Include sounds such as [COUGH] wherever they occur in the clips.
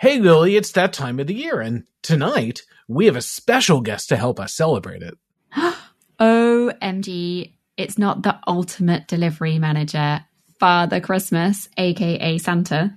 Hey, Lily, it's that time of the year, and tonight we have a special guest to help us celebrate it. [GASPS] OMG, it's not the ultimate delivery manager, Father Christmas, aka Santa.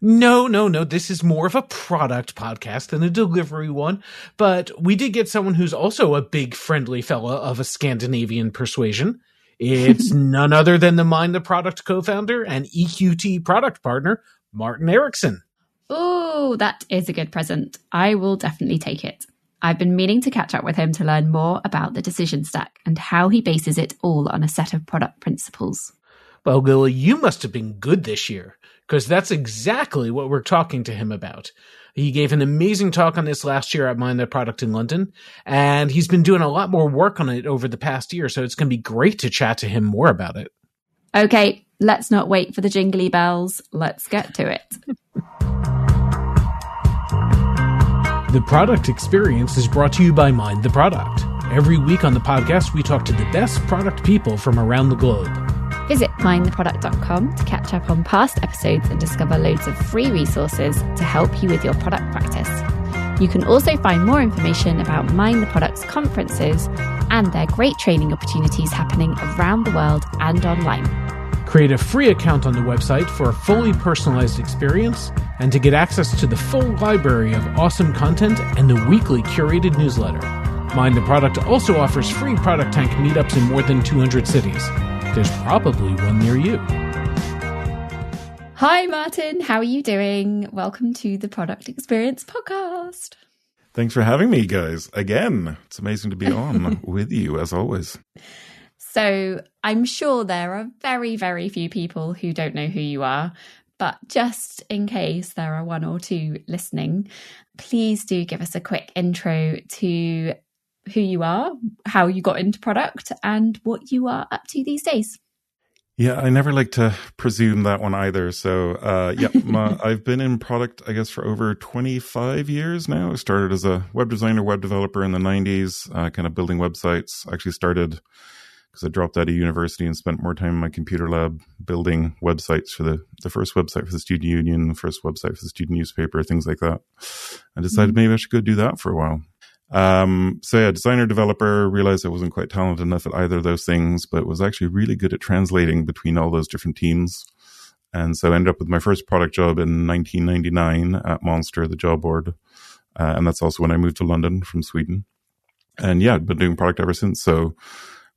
No, no, no. This is more of a product podcast than a delivery one. But we did get someone who's also a big friendly fella of a Scandinavian persuasion. It's [LAUGHS] none other than the Mind the Product co founder and EQT product partner, Martin Eriksson. Oh, that is a good present. I will definitely take it. I've been meaning to catch up with him to learn more about the decision stack and how he bases it all on a set of product principles. Well, Lily, you must have been good this year because that's exactly what we're talking to him about. He gave an amazing talk on this last year at Mind the Product in London, and he's been doing a lot more work on it over the past year, so it's going to be great to chat to him more about it. Okay, let's not wait for the jingly bells. Let's get to it. [LAUGHS] The product experience is brought to you by Mind the Product. Every week on the podcast, we talk to the best product people from around the globe. Visit mindtheproduct.com to catch up on past episodes and discover loads of free resources to help you with your product practice. You can also find more information about Mind the Product's conferences and their great training opportunities happening around the world and online. Create a free account on the website for a fully personalized experience and to get access to the full library of awesome content and the weekly curated newsletter. Mind the Product also offers free Product Tank meetups in more than 200 cities. There's probably one near you. Hi, Martin. How are you doing? Welcome to the Product Experience Podcast. Thanks for having me, guys. Again, it's amazing to be on [LAUGHS] with you, as always. So, I'm sure there are very, very few people who don't know who you are, but just in case there are one or two listening, please do give us a quick intro to who you are, how you got into product, and what you are up to these days. Yeah, I never like to presume that one either. So, uh, yeah, [LAUGHS] my, I've been in product, I guess, for over 25 years now. I started as a web designer, web developer in the 90s, uh, kind of building websites. I actually started because I dropped out of university and spent more time in my computer lab building websites for the, the first website for the student union, the first website for the student newspaper, things like that. I decided mm-hmm. maybe I should go do that for a while. Um, so yeah, designer developer realized I wasn't quite talented enough at either of those things, but was actually really good at translating between all those different teams. And so I ended up with my first product job in 1999 at Monster, the job board. Uh, and that's also when I moved to London from Sweden. And yeah, I've been doing product ever since. So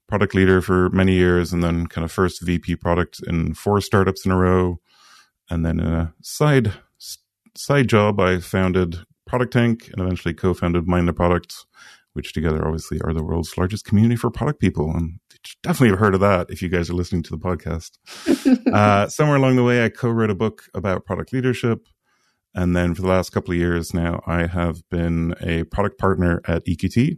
product leader for many years and then kind of first VP product in four startups in a row. And then in a side, side job, I founded Product Tank and eventually co-founded Mind the Product, which together obviously are the world's largest community for product people. And definitely have heard of that if you guys are listening to the podcast. [LAUGHS] uh, somewhere along the way, I co-wrote a book about product leadership. And then for the last couple of years now, I have been a product partner at EQT,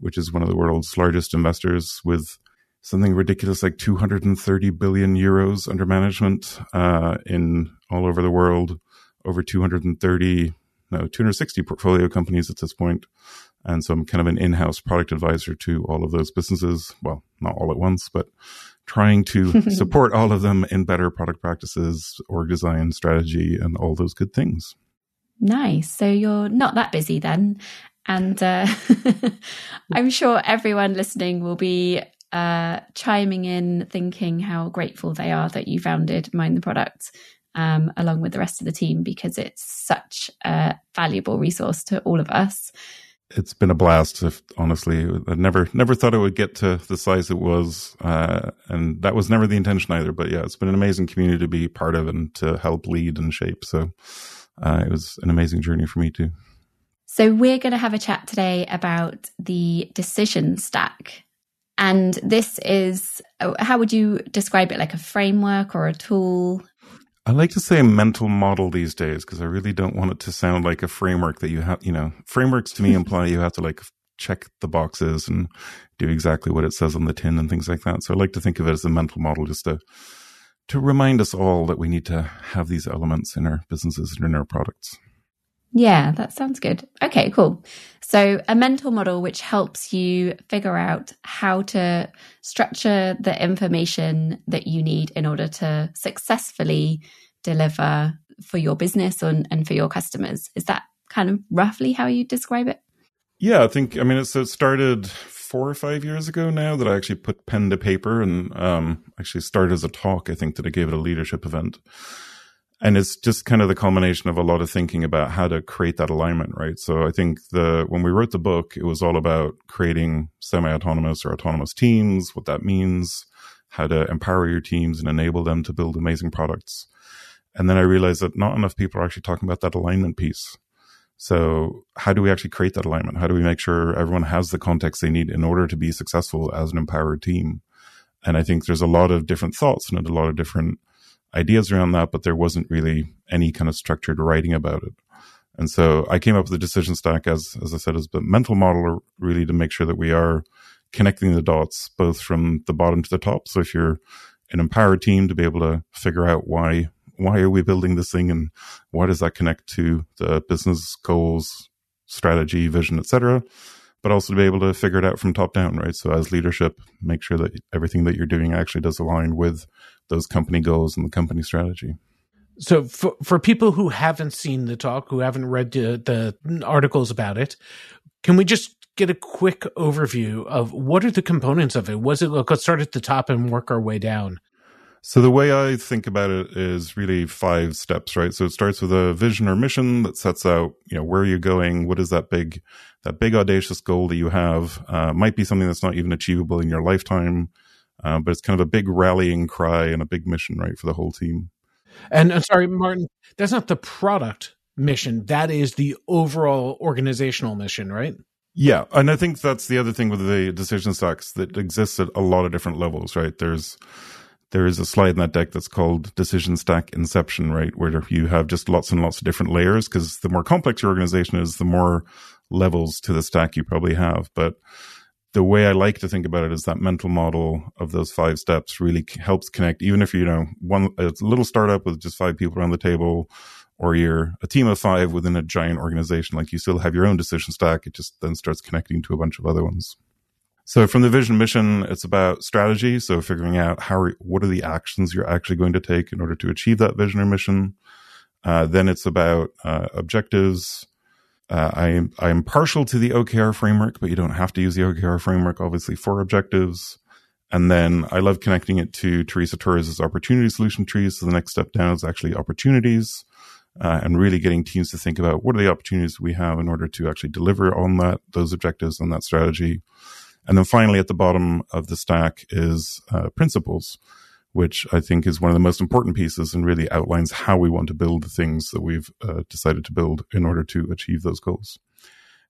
which is one of the world's largest investors with something ridiculous like 230 billion euros under management uh, in all over the world, over 230 no 260 portfolio companies at this point. And so i'm kind of an in-house product advisor to all of those businesses. Well not all at once but trying to [LAUGHS] support all of them in better product practices org design strategy and all those good things. Nice. So you're not that busy then and uh, [LAUGHS] i'm sure everyone listening will be uh, chiming in thinking how grateful they are that you founded mind the product um, along with the rest of the team because it's such a valuable resource to all of us. It's been a blast. If, honestly, I never never thought it would get to the size it was, uh, and that was never the intention either. But yeah, it's been an amazing community to be part of and to help lead and shape. So uh, it was an amazing journey for me too. So we're going to have a chat today about the decision stack. And this is, oh, how would you describe it? Like a framework or a tool? I like to say mental model these days because I really don't want it to sound like a framework that you have, you know, frameworks to me imply you have to like check the boxes and do exactly what it says on the tin and things like that. So I like to think of it as a mental model just to to remind us all that we need to have these elements in our businesses and in our products. Yeah, that sounds good. Okay, cool. So, a mental model which helps you figure out how to structure the information that you need in order to successfully deliver for your business and, and for your customers. Is that kind of roughly how you describe it? Yeah, I think, I mean, it's, it started four or five years ago now that I actually put pen to paper and um, actually started as a talk, I think, that I gave at a leadership event. And it's just kind of the culmination of a lot of thinking about how to create that alignment, right? So I think the when we wrote the book, it was all about creating semi-autonomous or autonomous teams, what that means, how to empower your teams and enable them to build amazing products. And then I realized that not enough people are actually talking about that alignment piece. So how do we actually create that alignment? How do we make sure everyone has the context they need in order to be successful as an empowered team? And I think there's a lot of different thoughts and a lot of different ideas around that, but there wasn't really any kind of structured writing about it. And so I came up with the decision stack as, as I said, as the mental model really to make sure that we are connecting the dots both from the bottom to the top. So if you're an empowered team to be able to figure out why why are we building this thing and why does that connect to the business goals, strategy, vision, etc. But also to be able to figure it out from top down, right? So as leadership, make sure that everything that you're doing actually does align with those company goals and the company strategy. So for for people who haven't seen the talk, who haven't read the, the articles about it, can we just get a quick overview of what are the components of it? Was it look, let's start at the top and work our way down? So the way I think about it is really five steps, right? So it starts with a vision or mission that sets out, you know, where are you're going. What is that big, that big audacious goal that you have? Uh, might be something that's not even achievable in your lifetime, uh, but it's kind of a big rallying cry and a big mission, right, for the whole team. And I'm sorry, Martin, that's not the product mission. That is the overall organizational mission, right? Yeah, and I think that's the other thing with the decision stacks that exists at a lot of different levels, right? There's there is a slide in that deck that's called decision stack inception, right? Where you have just lots and lots of different layers because the more complex your organization is, the more levels to the stack you probably have. But the way I like to think about it is that mental model of those five steps really helps connect, even if you know one, a little startup with just five people around the table, or you're a team of five within a giant organization, like you still have your own decision stack. It just then starts connecting to a bunch of other ones. So from the vision mission, it's about strategy. So figuring out how, are, what are the actions you're actually going to take in order to achieve that vision or mission. Uh, then it's about uh, objectives. Uh, I, I'm partial to the OKR framework, but you don't have to use the OKR framework, obviously, for objectives. And then I love connecting it to Teresa Torres' opportunity solution trees. So the next step down is actually opportunities. Uh, and really getting teams to think about what are the opportunities we have in order to actually deliver on that those objectives and that strategy and then finally, at the bottom of the stack is uh, principles, which I think is one of the most important pieces and really outlines how we want to build the things that we've uh, decided to build in order to achieve those goals.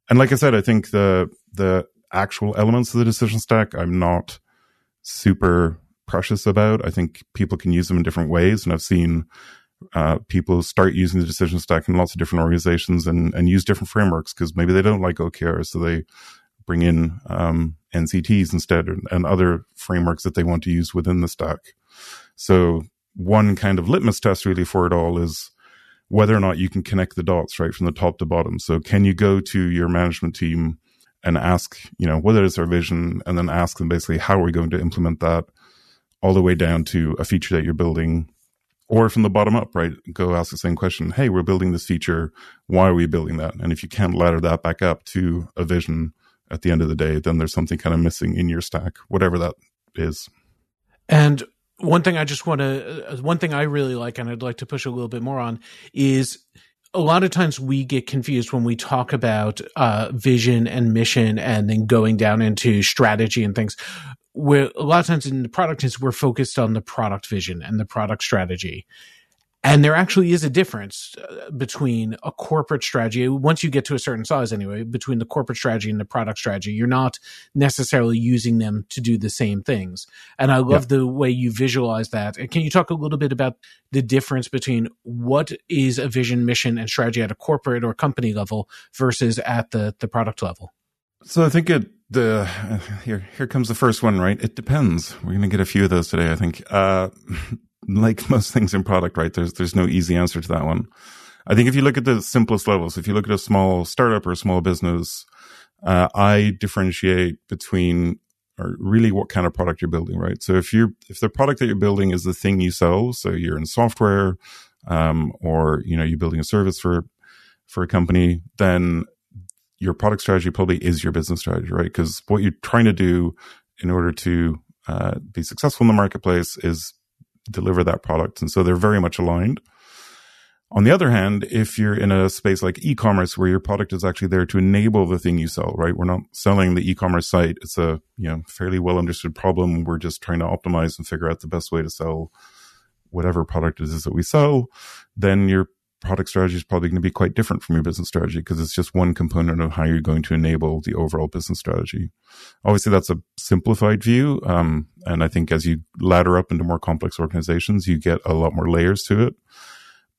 And like I said, I think the the actual elements of the decision stack, I'm not super precious about. I think people can use them in different ways, and I've seen uh, people start using the decision stack in lots of different organizations and, and use different frameworks because maybe they don't like OKRs, so they bring in um, NCTs instead and other frameworks that they want to use within the stack. So one kind of litmus test really for it all is whether or not you can connect the dots right from the top to bottom. So can you go to your management team and ask, you know, what is our vision and then ask them basically how are we going to implement that all the way down to a feature that you're building or from the bottom up, right? Go ask the same question. Hey, we're building this feature. Why are we building that? And if you can't ladder that back up to a vision, at the end of the day, then there's something kind of missing in your stack, whatever that is. And one thing I just want to, uh, one thing I really like, and I'd like to push a little bit more on, is a lot of times we get confused when we talk about uh, vision and mission and then going down into strategy and things. Where a lot of times in the product is we're focused on the product vision and the product strategy. And there actually is a difference uh, between a corporate strategy, once you get to a certain size anyway, between the corporate strategy and the product strategy. You're not necessarily using them to do the same things. And I love yeah. the way you visualize that. Can you talk a little bit about the difference between what is a vision, mission, and strategy at a corporate or company level versus at the, the product level? So I think it the uh, here here comes the first one, right? It depends. We're going to get a few of those today, I think. Uh, [LAUGHS] like [LAUGHS] most things in product, right? There's there's no easy answer to that one. I think if you look at the simplest levels, if you look at a small startup or a small business, uh, I differentiate between or really what kind of product you're building, right? So if you're if the product that you're building is the thing you sell, so you're in software um, or you know you're building a service for for a company, then your product strategy probably is your business strategy, right? Because what you're trying to do in order to uh, be successful in the marketplace is deliver that product, and so they're very much aligned. On the other hand, if you're in a space like e-commerce where your product is actually there to enable the thing you sell, right? We're not selling the e-commerce site. It's a, you know, fairly well understood problem. We're just trying to optimize and figure out the best way to sell whatever product it is that we sell. Then your product strategy is probably going to be quite different from your business strategy because it's just one component of how you're going to enable the overall business strategy. Obviously, that's a simplified view. Um, and I think as you ladder up into more complex organizations, you get a lot more layers to it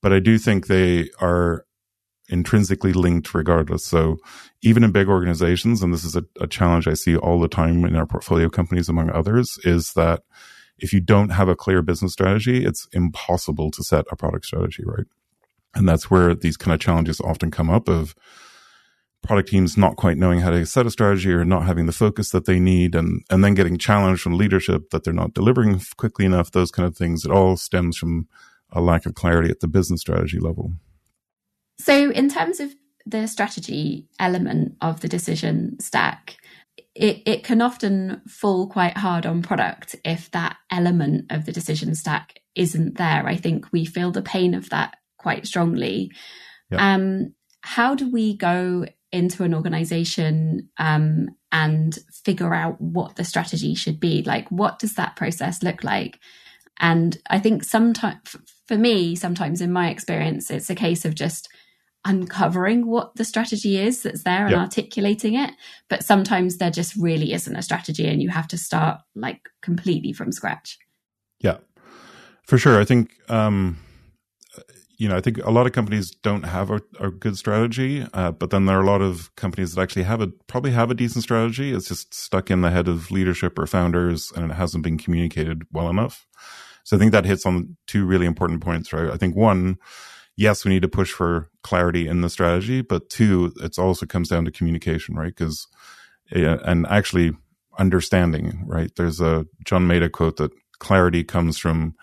but I do think they are intrinsically linked regardless. So even in big organizations, and this is a, a, challenge I see all the time in our portfolio companies, among others, is that if you don't have a clear business strategy, it's impossible to set a product strategy, right? And that's where these kind of challenges often come up of product teams not quite knowing how to set a strategy or not having the focus that they need and, and then getting challenged from leadership that they're not delivering quickly enough, those kind of things. It all stems from a lack of clarity at the business strategy level. So, in terms of the strategy element of the decision stack, it, it can often fall quite hard on product if that element of the decision stack isn't there. I think we feel the pain of that quite strongly. Yep. Um, how do we go into an organization um, and figure out what the strategy should be? Like, what does that process look like? And I think sometimes, for me, sometimes in my experience, it's a case of just uncovering what the strategy is that's there and yep. articulating it. But sometimes there just really isn't a strategy and you have to start like completely from scratch. Yeah, for sure. I think, um, you know, I think a lot of companies don't have a, a good strategy, uh, but then there are a lot of companies that actually have a probably have a decent strategy. It's just stuck in the head of leadership or founders, and it hasn't been communicated well enough. So I think that hits on two really important points, right? I think one, yes, we need to push for clarity in the strategy, but two, it also comes down to communication, right? Because, and actually understanding, right? There's a John Maeda quote that clarity comes from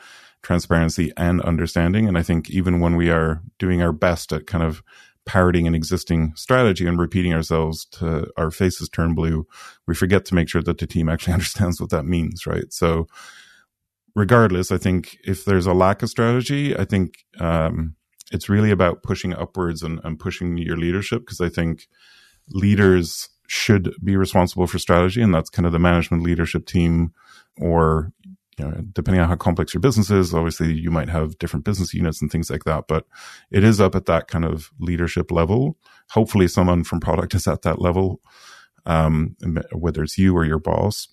transparency and understanding. And I think even when we are doing our best at kind of parroting an existing strategy and repeating ourselves to our faces turn blue, we forget to make sure that the team actually [LAUGHS] understands what that means, right? So regardless, I think if there's a lack of strategy, I think um, it's really about pushing upwards and, and pushing your leadership because I think leaders should be responsible for strategy, and that's kind of the management leadership team, or you know, depending on how complex your business is, obviously you might have different business units and things like that. But it is up at that kind of leadership level. Hopefully, someone from product is at that level, um, whether it's you or your boss.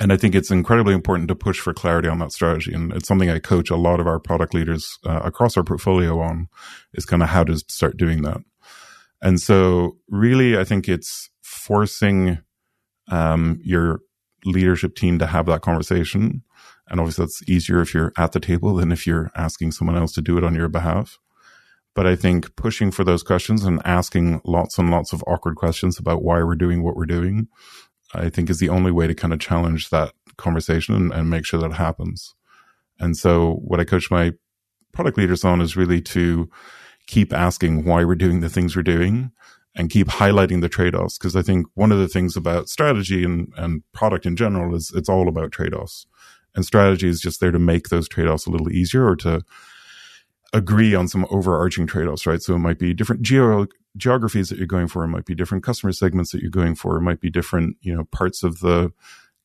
And I think it's incredibly important to push for clarity on that strategy. And it's something I coach a lot of our product leaders uh, across our portfolio on is kind of how to start doing that. And so really, I think it's forcing um, your leadership team to have that conversation. And obviously that's easier if you're at the table than if you're asking someone else to do it on your behalf. But I think pushing for those questions and asking lots and lots of awkward questions about why we're doing what we're doing I think is the only way to kind of challenge that conversation and, and make sure that happens. And so what I coach my product leaders on is really to keep asking why we're doing the things we're doing and keep highlighting the trade-offs. Cause I think one of the things about strategy and, and product in general is it's all about trade-offs and strategy is just there to make those trade-offs a little easier or to agree on some overarching trade-offs, right? So it might be different geo geographies that you're going for. It might be different customer segments that you're going for. It might be different, you know, parts of the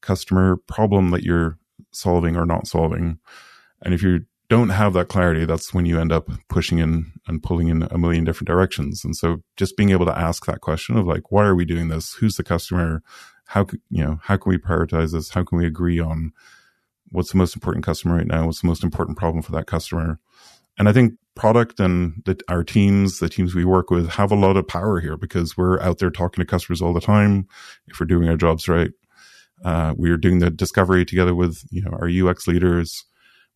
customer problem that you're solving or not solving. And if you don't have that clarity, that's when you end up pushing in and pulling in a million different directions. And so just being able to ask that question of like, why are we doing this? Who's the customer? How, you know, how can we prioritize this? How can we agree on what's the most important customer right now? What's the most important problem for that customer? And I think product and the, our teams, the teams we work with have a lot of power here because we're out there talking to customers all the time. If we're doing our jobs right, uh, we are doing the discovery together with, you know, our UX leaders.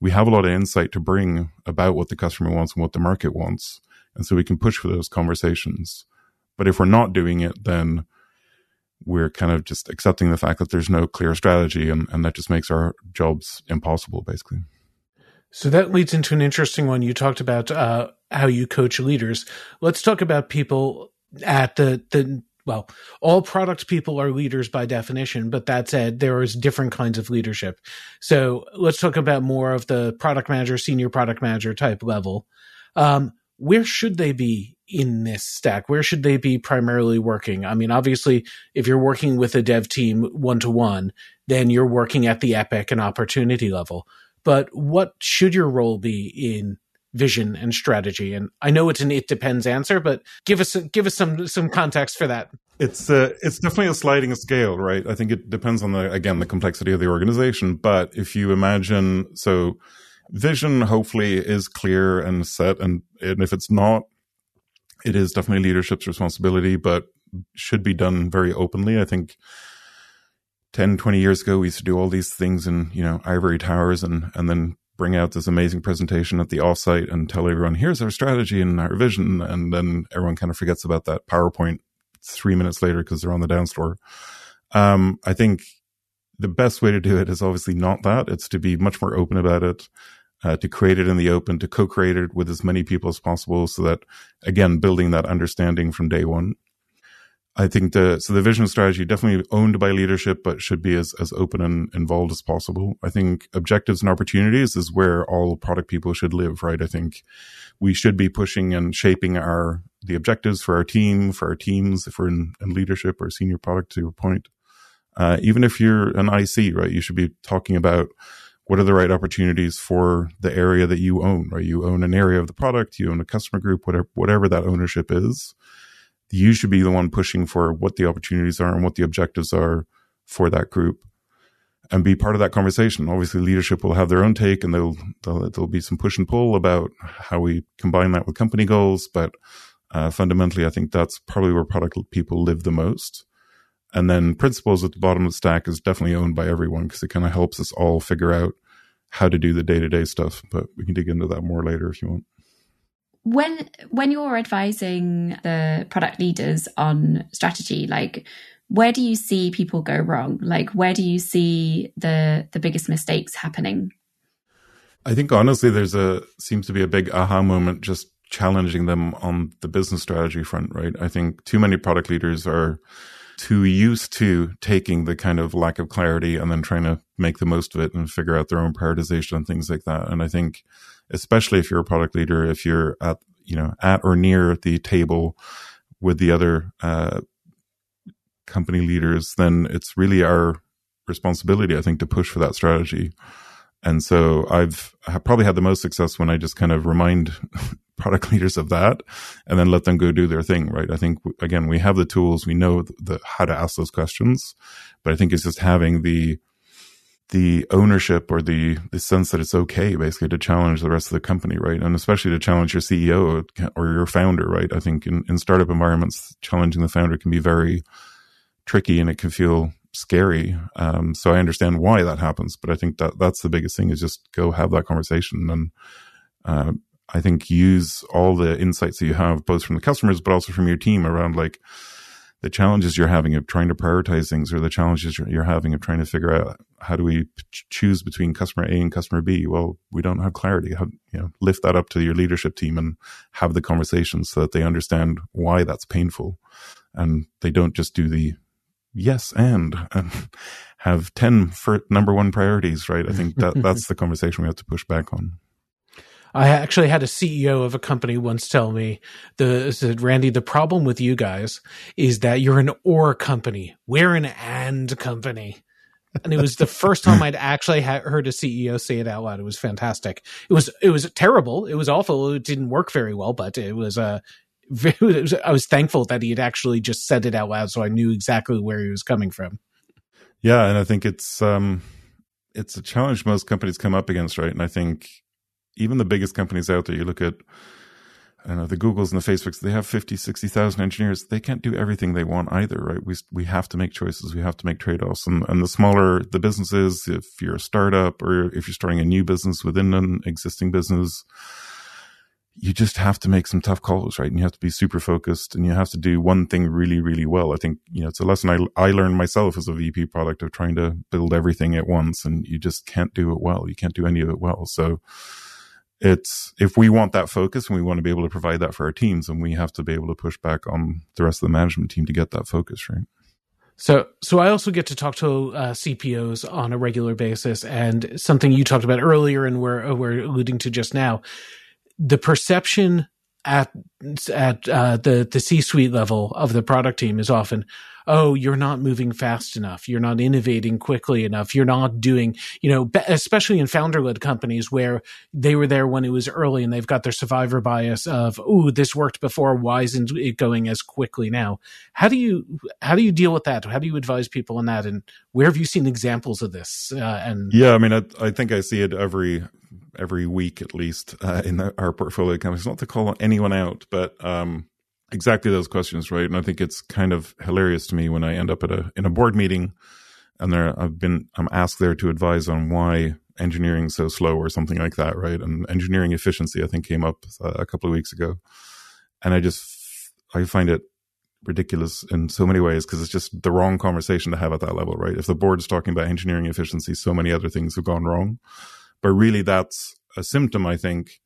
We have a lot of insight to bring about what the customer wants and what the market wants. And so we can push for those conversations. But if we're not doing it, then we're kind of just accepting the fact that there's no clear strategy and, and that just makes our jobs impossible, basically. So that leads into an interesting one. You talked about uh, how you coach leaders. Let's talk about people at the the well, all product people are leaders by definition, but that said, there is different kinds of leadership. So let's talk about more of the product manager, senior product manager type level. Um, where should they be in this stack? Where should they be primarily working? I mean, obviously, if you're working with a dev team one to one, then you're working at the epic and opportunity level. But what should your role be in vision and strategy? And I know it's an it depends answer, but give us give us some some context for that. It's uh, it's definitely a sliding scale, right? I think it depends on the again the complexity of the organization. But if you imagine, so vision hopefully is clear and set, and and if it's not, it is definitely leadership's responsibility, but should be done very openly. I think 10, 20 years ago, we used to do all these things in, you know, ivory towers and, and then bring out this amazing presentation at the offsite and tell everyone, here's our strategy and our vision. And then everyone kind of forgets about that PowerPoint three minutes later because they're on the dance floor. Um, I think the best way to do it is obviously not that. It's to be much more open about it uh, to create it in the open, to co-create it with as many people as possible, so that again, building that understanding from day one. I think the so the vision strategy definitely owned by leadership, but should be as as open and involved as possible. I think objectives and opportunities is where all product people should live, right? I think we should be pushing and shaping our the objectives for our team, for our teams, if we're in, in leadership or senior product to your point. Uh, even if you're an IC, right, you should be talking about what are the right opportunities for the area that you own, right? You own an area of the product, you own a customer group, whatever, whatever that ownership is. You should be the one pushing for what the opportunities are and what the objectives are for that group and be part of that conversation. Obviously, leadership will have their own take and there'll, there'll, there'll be some push and pull about how we combine that with company goals. But uh, fundamentally, I think that's probably where product people live the most. And then principles at the bottom of the stack is definitely owned by everyone because it kind of helps us all figure out how to do the day to day stuff. But we can dig into that more later if you want. When when you're advising the product leaders on strategy, like where do you see people go wrong? Like where do you see the the biggest mistakes happening? I think honestly there's a seems to be a big aha moment just challenging them on the business strategy front, right? I think too many product leaders are too used to taking the kind of lack of clarity and then trying to make the most of it and figure out their own prioritization and things like that. And I think, especially if you're a product leader, if you're at, you know, at or near the table with the other, uh, company leaders, then it's really our responsibility, I think, to push for that strategy. And so I've probably had the most success when I just kind of remind [LAUGHS] product leaders of that and then let them go do their thing, right? I think, again, we have the tools, we know the, how to ask those questions, but I think it's just having the, the ownership or the, the sense that it's okay basically to challenge the rest of the company, right? And especially to challenge your CEO or your founder, right? I think in, in startup environments, challenging the founder can be very tricky and it can feel scary. Um, so I understand why that happens, but I think that that's the biggest thing is just go have that conversation and, uh, I think use all the insights that you have, both from the customers, but also from your team around like the challenges you're having of trying to prioritize things or the challenges you're having of trying to figure out how do we choose between customer A and customer B? Well, we don't have clarity. How, you know, lift that up to your leadership team and have the conversations so that they understand why that's painful and they don't just do the yes and, and [LAUGHS] have 10 for number one priorities, right? I think that [LAUGHS] that's the conversation we have to push back on. I actually had a CEO of a company once tell me, the said, Randy, the problem with you guys is that you're an or company. We're an and company. And it was the first time I'd actually heard a CEO say it out loud. It was fantastic. It was, it was terrible. It was awful. It didn't work very well, but it was, uh, [LAUGHS] was, I was thankful that he had actually just said it out loud. So I knew exactly where he was coming from. Yeah. And I think it's, um, it's a challenge most companies come up against, right? And I think even the biggest companies out there, you look at, I know the Googles and the Facebooks, they have 50, 60,000 engineers. They can't do everything they want either, right? We, we have to make choices. We have to make trade-offs. And, and the smaller the businesses, if you're a startup or if you're starting a new business within an existing business, you just have to make some tough calls, right? And you have to be super focused and you have to do one thing really, really well. I think, you know, it's a lesson I, I learned myself as a VP product of trying to build everything at once and you just can't do it well. You can't do any of it well. So, it's if we want that focus and we want to be able to provide that for our teams, and we have to be able to push back on the rest of the management team to get that focus right. So, so I also get to talk to uh, CPOs on a regular basis, and something you talked about earlier, and we're uh, we're alluding to just now, the perception at at uh, the the C suite level of the product team is often, oh, you're not moving fast enough, you're not innovating quickly enough, you're not doing, you know, especially in founder led companies where they were there when it was early and they've got their survivor bias of, oh, this worked before, why isn't it going as quickly now? How do you how do you deal with that? How do you advise people on that? And where have you seen examples of this? Uh, and yeah, I mean, I, I think I see it every every week at least uh, in the, our portfolio companies. Not to call anyone out, but um, exactly those questions, right? And I think it's kind of hilarious to me when I end up at a in a board meeting, and there I've been I'm asked there to advise on why engineering so slow or something like that, right? And engineering efficiency, I think, came up uh, a couple of weeks ago, and I just I find it ridiculous in so many ways because it's just the wrong conversation to have at that level, right? If the board is talking about engineering efficiency, so many other things have gone wrong. But really, that's a symptom, I think,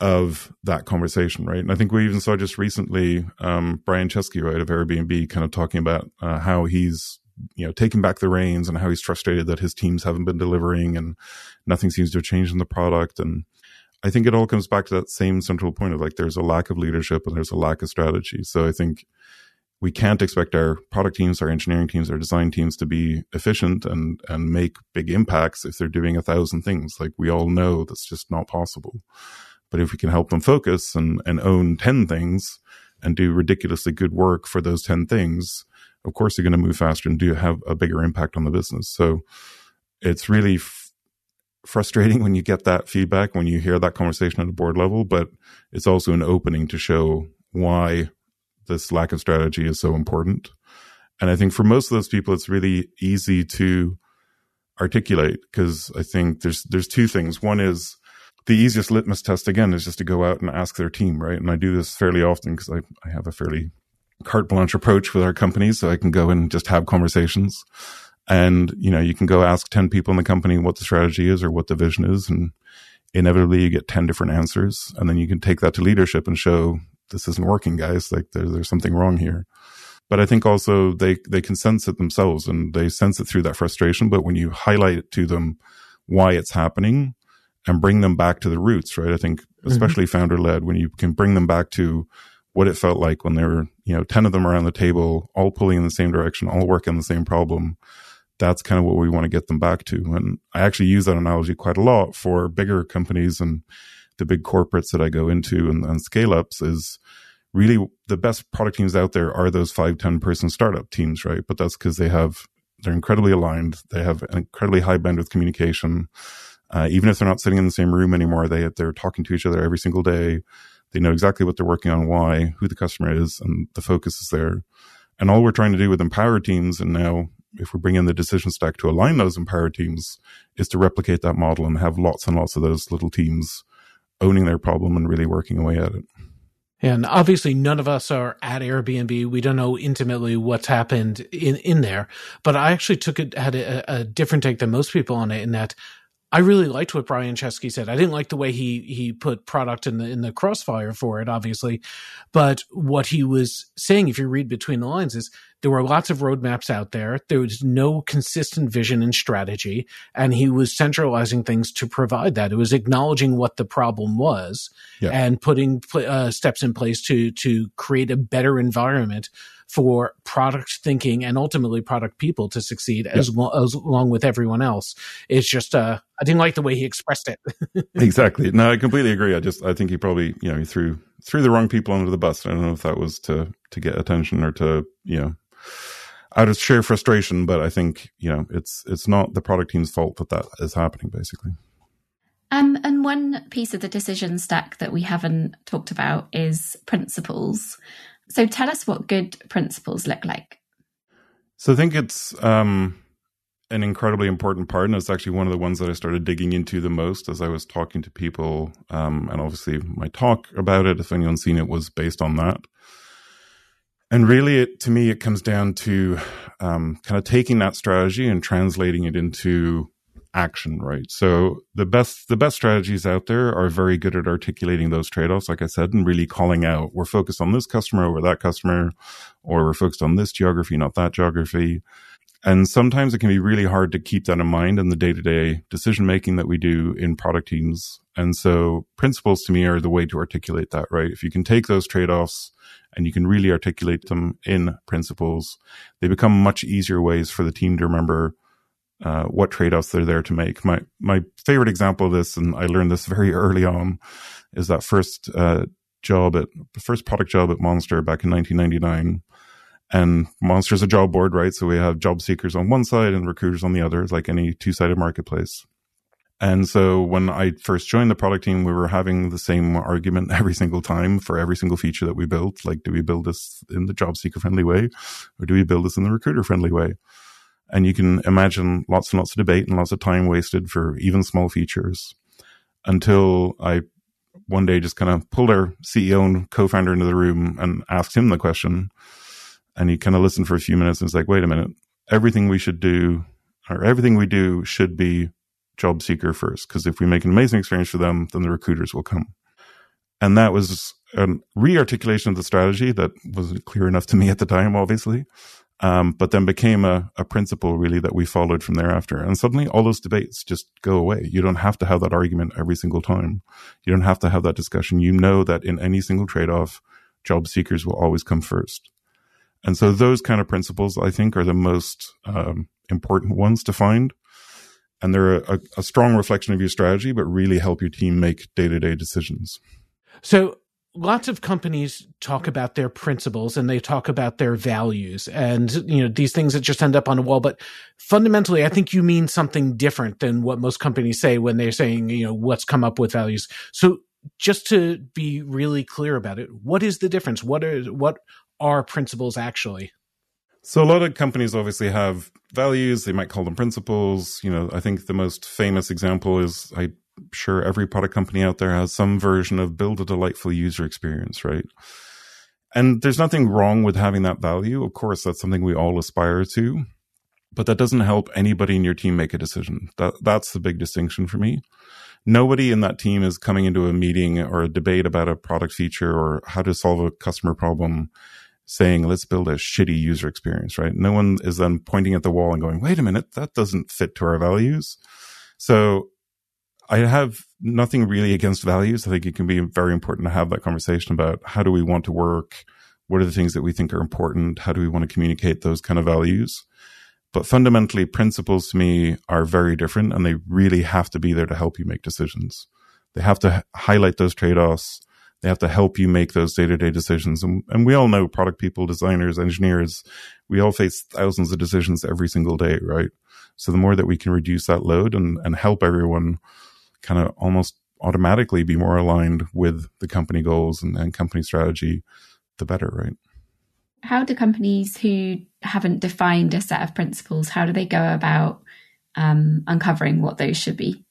of that conversation, right? And I think we even saw just recently um, Brian Chesky, right, of Airbnb, kind of talking about uh, how he's you know taking back the reins and how he's frustrated that his teams haven't been delivering and nothing seems to have changed in the product. And I think it all comes back to that same central point of like there's a lack of leadership and there's a lack of strategy. So I think we can't expect our product teams, our engineering teams, our design teams to be efficient and and make big impacts if they're doing a thousand things. Like we all know that's just not possible. But if we can help them focus and, and own 10 things and do ridiculously good work for those 10 things, of course they're going to move faster and do have a bigger impact on the business. So it's really f- frustrating [LAUGHS] when you get that feedback, when you hear that conversation at a board level, but it's also an opening to show why this lack of strategy is so important. And I think for most of those people, it's really easy to articulate because I think there's there's two things. One is the easiest litmus test again is just to go out and ask their team, right? And I do this fairly often because I, I have a fairly carte blanche approach with our companies, so I can go and just have conversations. And you know, you can go ask ten people in the company what the strategy is or what the vision is, and inevitably you get ten different answers, and then you can take that to leadership and show this isn't working, guys. Like there's there's something wrong here. But I think also they they can sense it themselves and they sense it through that frustration. But when you highlight it to them why it's happening and bring them back to the roots, right? I think mm-hmm. especially mm-hmm. founder led, when you can bring them back to what it felt like when there were, you know, 10 of them around the table, all pulling in the same direction, all working on the same problem. That's kind of what we want to get them back to. And I actually use that analogy quite a lot for bigger companies and the big corporates that I go into and, and scale ups is really the best product teams out there are those five, 10 person startup teams, right? But that's because they have, they're incredibly aligned. They have an incredibly high bandwidth communication. Uh, even if they're not sitting in the same room anymore, they, they're talking to each other every single day. They know exactly what they're working on, why, who the customer is, and the focus is there. And all we're trying to do with empower teams, and now if we bring in the decision stack to align those empower teams, is to replicate that model and have lots and lots of those little teams owning their problem and really working away at it. And obviously, none of us are at Airbnb. We don't know intimately what's happened in, in there. But I actually took it, had a, a different take than most people on it in that I really liked what Brian Chesky said. I didn't like the way he he put product in the in the crossfire for it, obviously, but what he was saying, if you read between the lines, is there were lots of roadmaps out there. There was no consistent vision and strategy, and he was centralizing things to provide that. It was acknowledging what the problem was yeah. and putting uh, steps in place to to create a better environment for product thinking and ultimately product people to succeed as, lo- as along with everyone else. It's just, uh, I didn't like the way he expressed it. [LAUGHS] exactly. No, I completely agree. I just, I think he probably, you know, he threw, threw the wrong people under the bus. I don't know if that was to, to get attention or to, you know, out of sheer frustration, but I think, you know, it's, it's not the product team's fault that that is happening basically. Um, and one piece of the decision stack that we haven't talked about is principles. So tell us what good principles look like. So I think it's um, an incredibly important part, and it's actually one of the ones that I started digging into the most as I was talking to people. Um, and obviously, my talk about it, if anyone's seen it, was based on that. And really, it, to me, it comes down to um, kind of taking that strategy and translating it into action, right? So the best the best strategies out there are very good at articulating those trade-offs, like I said, and really calling out we're focused on this customer over that customer, or we're focused on this geography, not that geography. And sometimes it can be really hard to keep that in mind in the day-to-day decision making that we do in product teams. And so principles to me are the way to articulate that, right? If you can take those trade-offs and you can really articulate them in principles, they become much easier ways for the team to remember uh, what trade-offs they're there to make. My my favorite example of this, and I learned this [LAUGHS] very early on, is that first uh, job at the first product job at Monster back in 1999. And Monster's a job board, right? So we have job seekers on one side and recruiters on the other, like any two-sided marketplace. And so when I first joined the product team, we were having the same argument [LAUGHS] every single time for every single feature that we built. Like, do we build this in the job seeker friendly way or do we build this in the recruiter friendly way? And you can imagine lots and lots of debate and lots of time wasted for even small features until I one day just kind of pulled our CEO and co-founder into the room and asked him the question. And he kind of listened for a few minutes and was like, wait a minute, everything we should do or everything we do should be job seeker first. Cause if we make an amazing experience for them, then the recruiters will come. And that was a re-articulation of the strategy that wasn't clear enough to me at the time, obviously um, but then became a, a principle really that we followed from thereafter. And suddenly all those debates just go away. You don't have to have that argument every single time. You don't have to have that discussion. You know that in any single trade off, job seekers will always come first. And so those kind of principles, I think, are the most um, important ones to find. And they're a, a strong reflection of your strategy, but really help your team make day to day decisions. So lots of companies talk about their principles and they talk about their values and you know these things that just end up on a wall. But fundamentally i think you mean something different than what most companies say when they're saying you know what's come up with values. So just to be really clear about it what is the difference? What are what are principles actually? So a lot of companies obviously have values. They might call them principles. You know i think the most famous example is i sure every product company out there has some version of build a delightful user experience, right? And there's nothing wrong with having that value. Of course, that's something we all aspire to, but that doesn't help anybody in your team make a decision. That, that's the big distinction for me. Nobody in that team is coming into a meeting or a debate about a product feature or how to solve a customer problem saying, let's build a shitty user experience, right? No one is then pointing at the wall and going, wait a minute, that doesn't fit to our values. So I have nothing really against values. I think it can be very important to have that conversation about how do we want to work? What are the things that we think are important? How do we want to communicate those kind of values? But fundamentally, principles to me are very different and they really have to be there to help you make decisions. They have to highlight those trade offs. They have to help you make those day to day decisions. And, and we all know product people, designers, engineers, we all face thousands of decisions every single day, right? So the more that we can reduce that load and, and help everyone kind of almost automatically be more aligned with the company goals and, and company strategy, the better, right? How do companies who haven't defined a set of principles, how do they go about um, uncovering what those should be?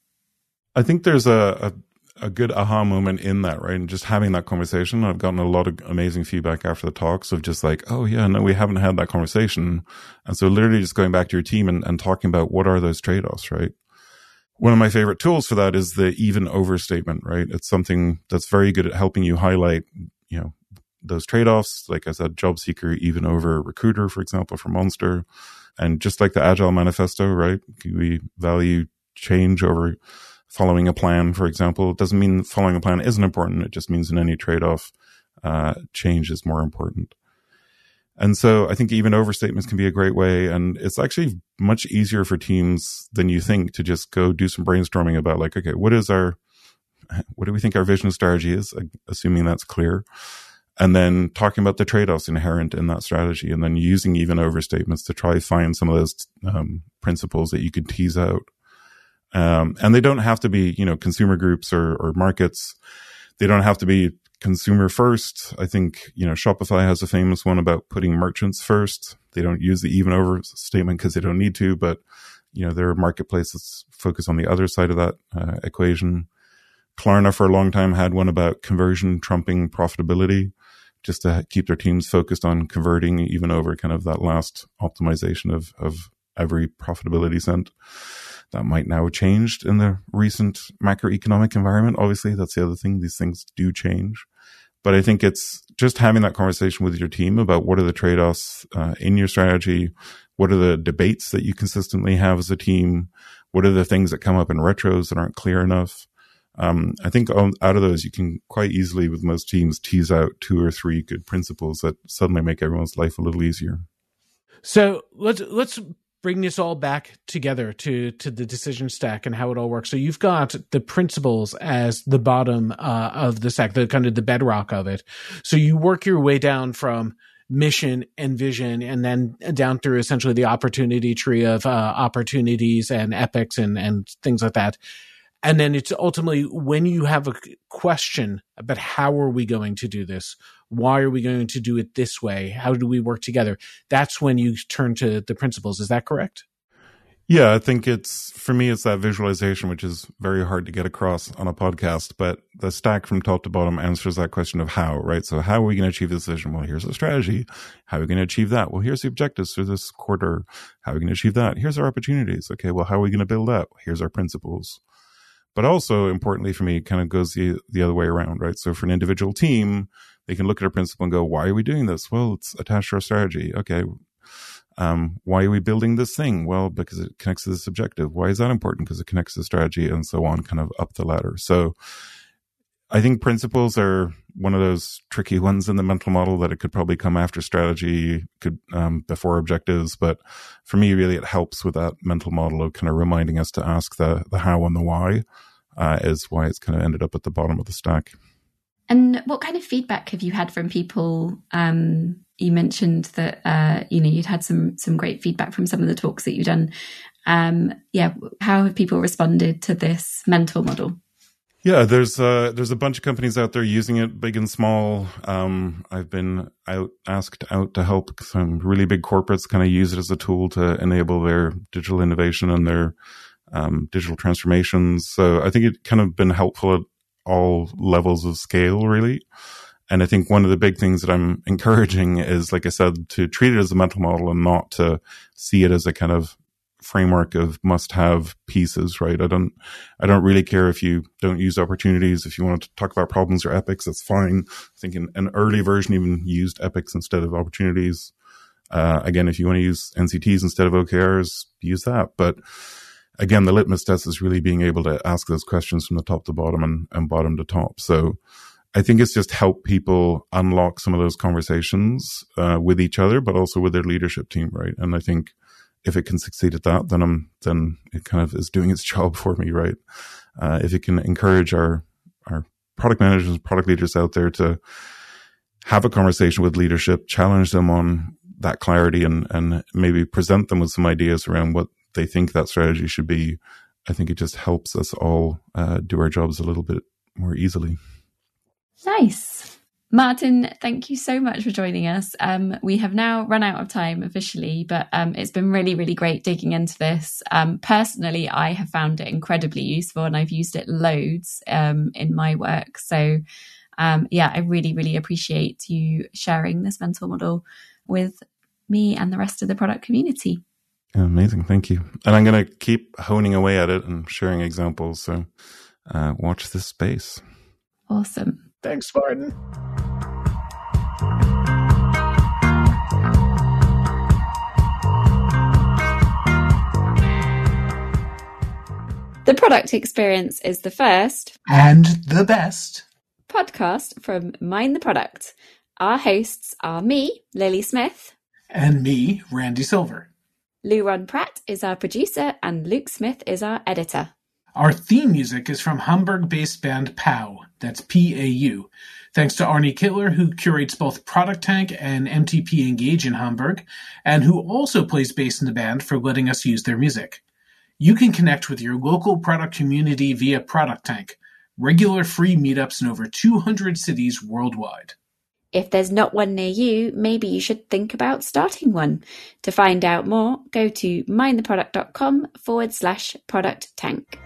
I think there's a, a, a, good aha moment in that, right? And just having that conversation. I've gotten a lot of amazing feedback after the talks of just like, oh yeah, no, we haven't had that conversation. And so literally just going back to your team and, and talking about what are those trade-offs, right? One of my favorite tools for that is the even over statement, right? It's something that's very good at helping you highlight, you know, those trade-offs. Like I said, job seeker even over recruiter, for example, for Monster. And just like the agile manifesto, right? We value change over following a plan, for example. It doesn't mean following a plan isn't important. It just means in any trade-off, uh, change is more important. And so I think even over statements can be a great way. And it's actually much easier for teams than you think to just go do some brainstorming about like, okay, what is our, what do we think our vision strategy is? Assuming that's clear. And then talking about the trade-offs inherent in that strategy and then using even over statements to try find some of those um, principles that you could tease out. Um, and they don't have to be, you know, consumer groups or, or markets. They don't have to be consumer first. I think, you know, Shopify has a famous one about putting merchants first. They don't use the even over statement because they don't need to, but, you know, there are marketplaces focus on the other side of that uh, equation. Klarna for a long time had one about conversion trumping profitability, just to keep their teams focused on converting even over kind of that last optimization of, of every profitability cent. That might now have changed in the recent macroeconomic environment. Obviously, that's the other thing. These things do change. But I think it's just having that conversation with your team about what are the trade offs uh, in your strategy? What are the debates that you consistently have as a team? What are the things that come up in retros that aren't clear enough? Um, I think out of those, you can quite easily, with most teams, tease out two or three good principles that suddenly make everyone's life a little easier. So let's let's bring this all back together to to the decision stack and how it all works. So you've got the principles as the bottom uh, of the stack, the kind of the bedrock of it. So you work your way down from mission and vision and then down through essentially the opportunity tree of uh, opportunities and epics and and things like that and then it's ultimately when you have a question about how are we going to do this why are we going to do it this way? How do we work together? That's when you turn to the principles. Is that correct? Yeah i think it's for me it's that visualization which is very hard to get across on a podcast but the stack from top to bottom answers that question of how right? So how are we going to achieve this vision? Well here's a strategy. How are we going to achieve that? Well here's the objectives for this quarter. How are we going to achieve that? Here's our opportunities. Okay well how are we going to build that here's our principles. But also importantly for me, it kind of goes the, the other way around, right? So for an individual team, they can look at our principle and go, why are we doing this? Well, it's attached to our strategy. Okay. Um, why are we building this thing? Well, because it connects to this objective. Why is that important? Because it connects to the strategy and so on, kind of up the ladder. So I think principles are one of those tricky ones in the mental model that it could probably come after strategy, could um, before objectives. But for me, really, it helps with that mental model of kind of reminding us to ask the the how and the why. Uh, is why it's kind of ended up at the bottom of the stack. And what kind of feedback have you had from people? Um, you mentioned that uh, you know you'd had some some great feedback from some of the talks that you've done. Um, yeah, how have people responded to this mental model? Yeah, there's uh, there's a bunch of companies out there using it, big and small. Um, I've been out asked out to help some really big corporates kind of use it as a tool to enable their digital innovation and their um, digital transformations. So I think it kind of been helpful all levels of scale, really. And I think one of the big things that I'm [LAUGHS] encouraging is, like I said, to treat it as a mental model and not to see it as a kind of framework of must have pieces, right? I don't, I don't really care if you don't use opportunities. If you want to talk about problems or epics, that's fine. I think in, an early version even used epics instead of opportunities. Uh, again, if you want to use NCTs instead of OKRs, use that. But again, the litmus test is really being able to ask those questions from the top to bottom and, and bottom to top. So I think it's just help people unlock some of those conversations uh, with each other, but also with their leadership team, right? And I think if it can succeed at that, then I'm then it kind of is doing its [LAUGHS] job for me, right? Uh, if it can encourage our our product managers, product leaders out there to have a conversation with leadership, challenge them on that clarity, and and maybe present them with some ideas around what they think that strategy should be. I think it just helps us all uh, do our jobs a little bit more easily. Nice. Martin, thank you so much for joining us. Um, we have now run out of time officially, but um, it's been really, really great digging into this. Um, personally, I have found it incredibly useful and I've used it loads um, in my work. So, um, yeah, I really, really appreciate you sharing this mental model with me and the rest of the product community. Amazing. Thank you. And I'm going to keep honing away at it and sharing examples. So, uh, watch this space. Awesome. Thanks, Martin. The product experience is the first and the best podcast from Mind the Product. Our hosts are me, Lily Smith, and me, Randy Silver. Louron Pratt is our producer, and Luke Smith is our editor. Our theme music is from Hamburg based band PAU, that's P A U. Thanks to Arne Kittler, who curates both Product Tank and MTP Engage in Hamburg, and who also plays bass in the band for letting us use their music. You can connect with your local product community via Product Tank, regular free meetups in over 200 cities worldwide. If there's not one near you, maybe you should think about starting one. To find out more, go to mindtheproduct.com forward slash product tank.